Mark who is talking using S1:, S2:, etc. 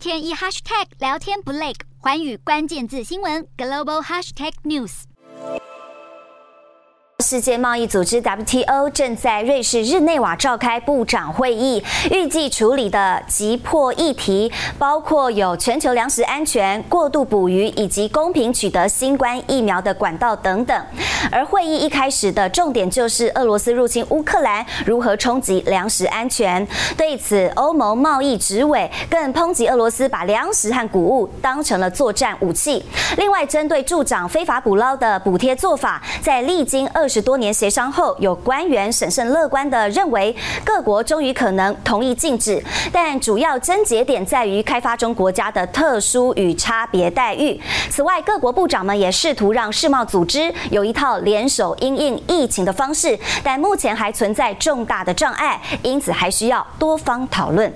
S1: 天一 hashtag 聊天不累，寰宇关键字新闻 global hashtag news。
S2: 世界贸易组织 WTO 正在瑞士日内瓦召开部长会议，预计处理的急迫议题包括有全球粮食安全、过度捕鱼以及公平取得新冠疫苗的管道等等。而会议一开始的重点就是俄罗斯入侵乌克兰如何冲击粮食安全。对此，欧盟贸易执委更抨击俄罗斯把粮食和谷物当成了作战武器。另外，针对助长非法捕捞的补贴做法，在历经二十多年协商后，有官员审慎乐观地认为，各国终于可能同意禁止，但主要症结点在于开发中国家的特殊与差别待遇。此外，各国部长们也试图让世贸组织有一套联手应应疫情的方式，但目前还存在重大的障碍，因此还需要多方讨论。